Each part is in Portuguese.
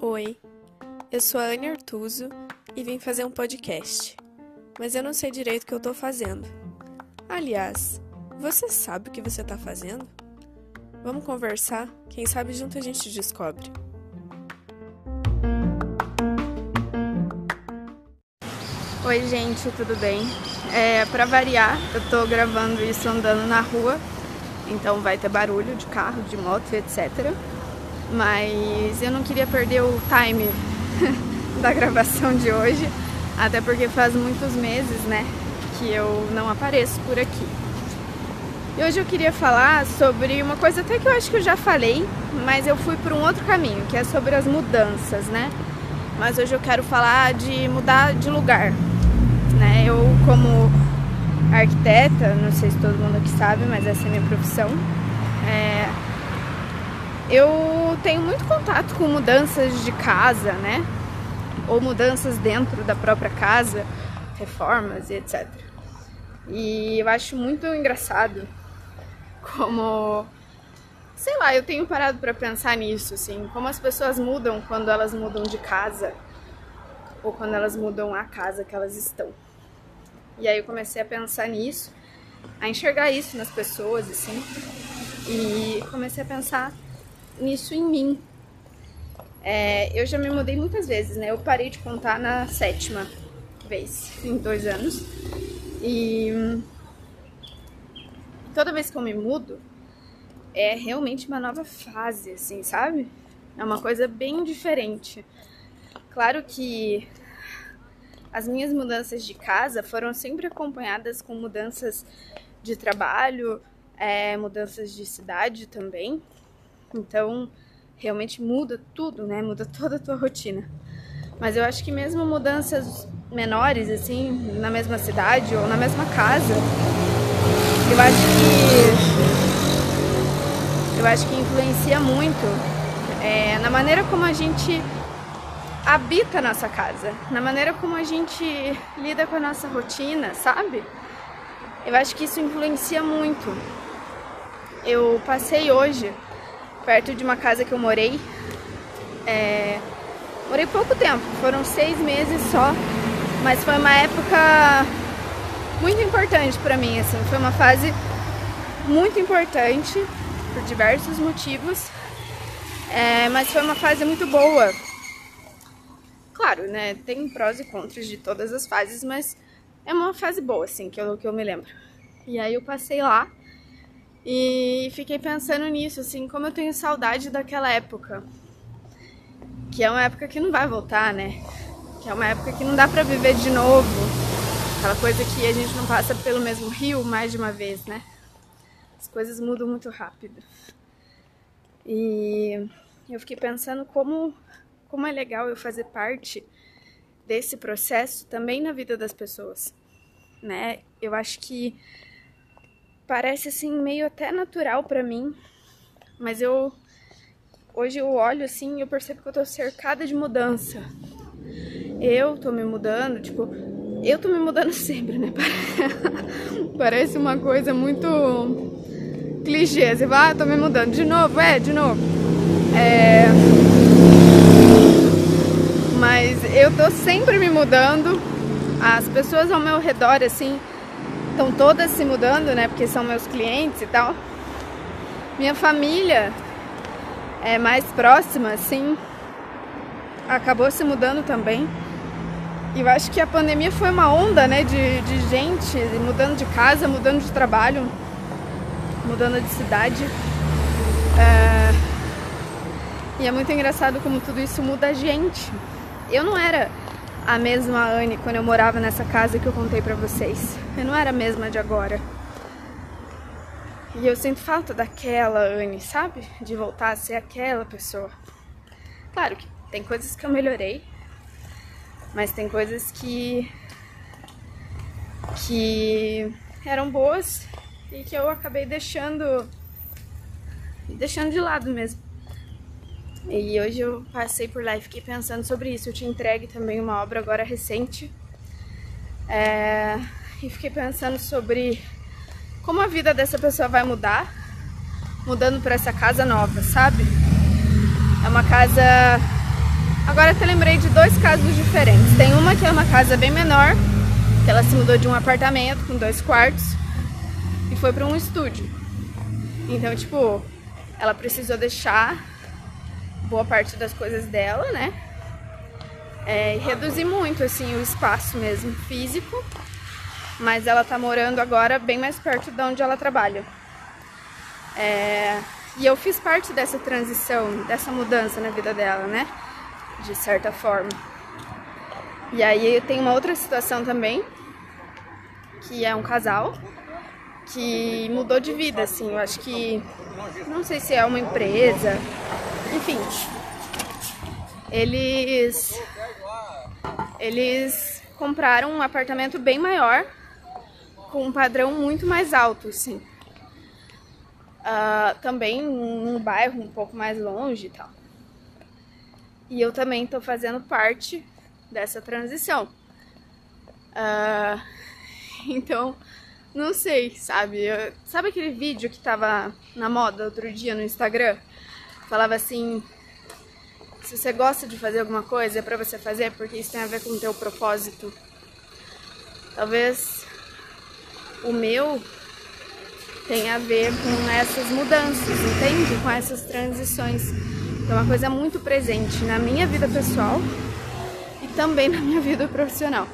Oi, eu sou a Anne Artuso e vim fazer um podcast, mas eu não sei direito o que eu tô fazendo. Aliás, você sabe o que você tá fazendo? Vamos conversar? Quem sabe junto a gente descobre. Oi, gente, tudo bem? É, para variar, eu tô gravando isso andando na rua, então vai ter barulho de carro, de moto, etc. Mas eu não queria perder o time da gravação de hoje, até porque faz muitos meses, né, que eu não apareço por aqui. E hoje eu queria falar sobre uma coisa até que eu acho que eu já falei, mas eu fui por um outro caminho, que é sobre as mudanças, né? Mas hoje eu quero falar de mudar de lugar, né? Eu como arquiteta, não sei se todo mundo aqui sabe, mas essa é a minha profissão. É, eu tenho muito contato com mudanças de casa, né? Ou mudanças dentro da própria casa, reformas e etc. E eu acho muito engraçado como sei lá, eu tenho parado para pensar nisso, assim, como as pessoas mudam quando elas mudam de casa ou quando elas mudam a casa que elas estão. E aí eu comecei a pensar nisso, a enxergar isso nas pessoas, assim, e comecei a pensar nisso em mim. É, eu já me mudei muitas vezes, né? Eu parei de contar na sétima vez em dois anos. E toda vez que eu me mudo, é realmente uma nova fase, assim, sabe? É uma coisa bem diferente. Claro que as minhas mudanças de casa foram sempre acompanhadas com mudanças de trabalho, é, mudanças de cidade também. Então, realmente muda tudo, né? Muda toda a tua rotina. Mas eu acho que mesmo mudanças menores, assim, na mesma cidade ou na mesma casa, eu acho que eu acho que influencia muito é, na maneira como a gente habita a nossa casa, na maneira como a gente lida com a nossa rotina, sabe? Eu acho que isso influencia muito. Eu passei hoje perto de uma casa que eu morei. É, morei pouco tempo, foram seis meses só, mas foi uma época muito importante para mim, assim, foi uma fase muito importante por diversos motivos, é, mas foi uma fase muito boa Claro, né? Tem prós e contras de todas as fases, mas é uma fase boa, assim, que eu, que eu me lembro. E aí eu passei lá e fiquei pensando nisso, assim, como eu tenho saudade daquela época. Que é uma época que não vai voltar, né? Que é uma época que não dá pra viver de novo. Aquela coisa que a gente não passa pelo mesmo rio mais de uma vez, né? As coisas mudam muito rápido. E eu fiquei pensando como como é legal eu fazer parte desse processo também na vida das pessoas, né? Eu acho que parece assim meio até natural para mim, mas eu hoje eu olho assim e eu percebo que eu tô cercada de mudança. Eu tô me mudando, tipo, eu tô me mudando sempre, né? Parece uma coisa muito clichê. Você vai, ah, tô me mudando de novo, é, de novo. É mas eu tô sempre me mudando. As pessoas ao meu redor, assim, estão todas se mudando, né? Porque são meus clientes e tal. Minha família é mais próxima, assim, acabou se mudando também. E eu acho que a pandemia foi uma onda, né, de, de gente mudando de casa, mudando de trabalho, mudando de cidade. É... E é muito engraçado como tudo isso muda a gente. Eu não era a mesma Anne quando eu morava nessa casa que eu contei pra vocês. Eu não era a mesma de agora. E eu sinto falta daquela Anne, sabe? De voltar a ser aquela pessoa. Claro que tem coisas que eu melhorei, mas tem coisas que que eram boas e que eu acabei deixando deixando de lado mesmo. E hoje eu passei por lá e fiquei pensando sobre isso. Eu te entregue também uma obra agora recente. É... E fiquei pensando sobre como a vida dessa pessoa vai mudar mudando para essa casa nova, sabe? É uma casa. Agora te lembrei de dois casos diferentes. Tem uma que é uma casa bem menor, que ela se mudou de um apartamento com dois quartos e foi para um estúdio. Então, tipo, ela precisou deixar boa parte das coisas dela, né? É, reduzir muito assim o espaço mesmo físico, mas ela tá morando agora bem mais perto de onde ela trabalha. É, e eu fiz parte dessa transição, dessa mudança na vida dela, né? De certa forma. E aí tem uma outra situação também, que é um casal que mudou de vida, assim. Eu acho que. Não sei se é uma empresa. Enfim. Eles. Eles compraram um apartamento bem maior, com um padrão muito mais alto, assim uh, também num bairro um pouco mais longe e tal. E eu também tô fazendo parte dessa transição. Uh, então, não sei, sabe? Eu, sabe aquele vídeo que tava na moda outro dia no Instagram? Falava assim: se você gosta de fazer alguma coisa, é pra você fazer porque isso tem a ver com o teu propósito. Talvez o meu tem a ver com essas mudanças, entende? Com essas transições. É uma coisa muito presente na minha vida pessoal e também na minha vida profissional.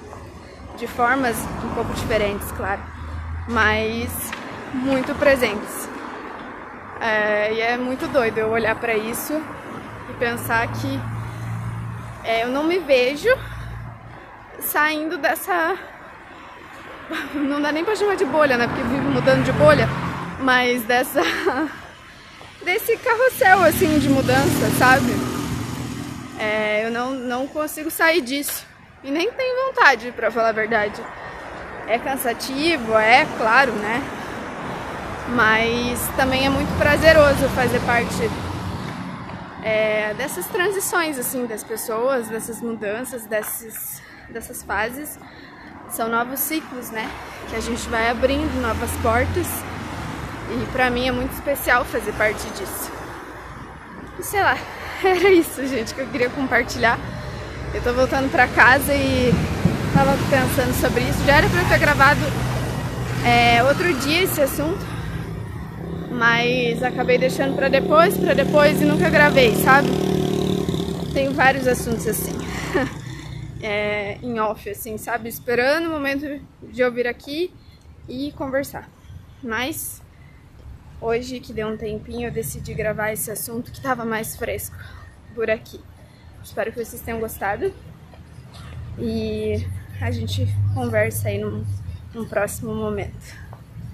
De formas um pouco diferentes, claro, mas muito presentes. É, e é muito doido eu olhar para isso e pensar que é, eu não me vejo saindo dessa não dá nem pra chamar de bolha, né? Porque vive mudando de bolha, mas dessa. desse carrossel assim de mudança, sabe? É, eu não, não consigo sair disso. E nem tenho vontade, pra falar a verdade. É cansativo, é claro, né? Mas também é muito prazeroso fazer parte é, dessas transições, assim, das pessoas, dessas mudanças, desses, dessas fases são novos ciclos, né? Que a gente vai abrindo novas portas. E pra mim é muito especial fazer parte disso. E sei lá, era isso, gente, que eu queria compartilhar. Eu tô voltando pra casa e tava pensando sobre isso. Já era pra eu ter gravado é, outro dia esse assunto, mas acabei deixando pra depois, pra depois e nunca gravei, sabe? Tenho vários assuntos assim. é, em off, assim, sabe? Esperando o momento de eu vir aqui e conversar. Mas hoje que deu um tempinho, eu decidi gravar esse assunto que tava mais fresco por aqui. Espero que vocês tenham gostado e a gente conversa aí num, num próximo momento.